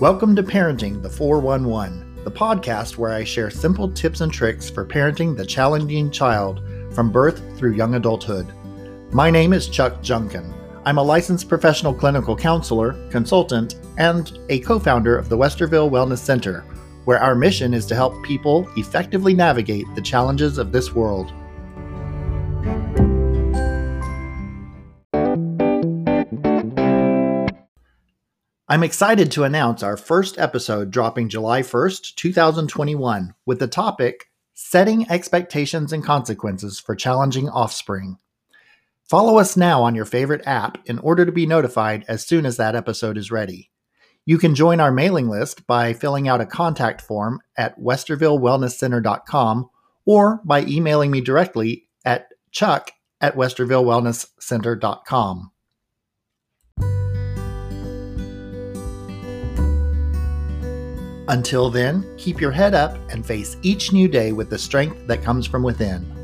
Welcome to Parenting the 411, the podcast where I share simple tips and tricks for parenting the challenging child from birth through young adulthood. My name is Chuck Junkin. I'm a licensed professional clinical counselor, consultant, and a co founder of the Westerville Wellness Center, where our mission is to help people effectively navigate the challenges of this world. I'm excited to announce our first episode dropping July 1st, 2021, with the topic Setting Expectations and Consequences for Challenging Offspring. Follow us now on your favorite app in order to be notified as soon as that episode is ready. You can join our mailing list by filling out a contact form at westervillewellnesscenter.com or by emailing me directly at chuck at westervillewellnesscenter.com. Until then, keep your head up and face each new day with the strength that comes from within.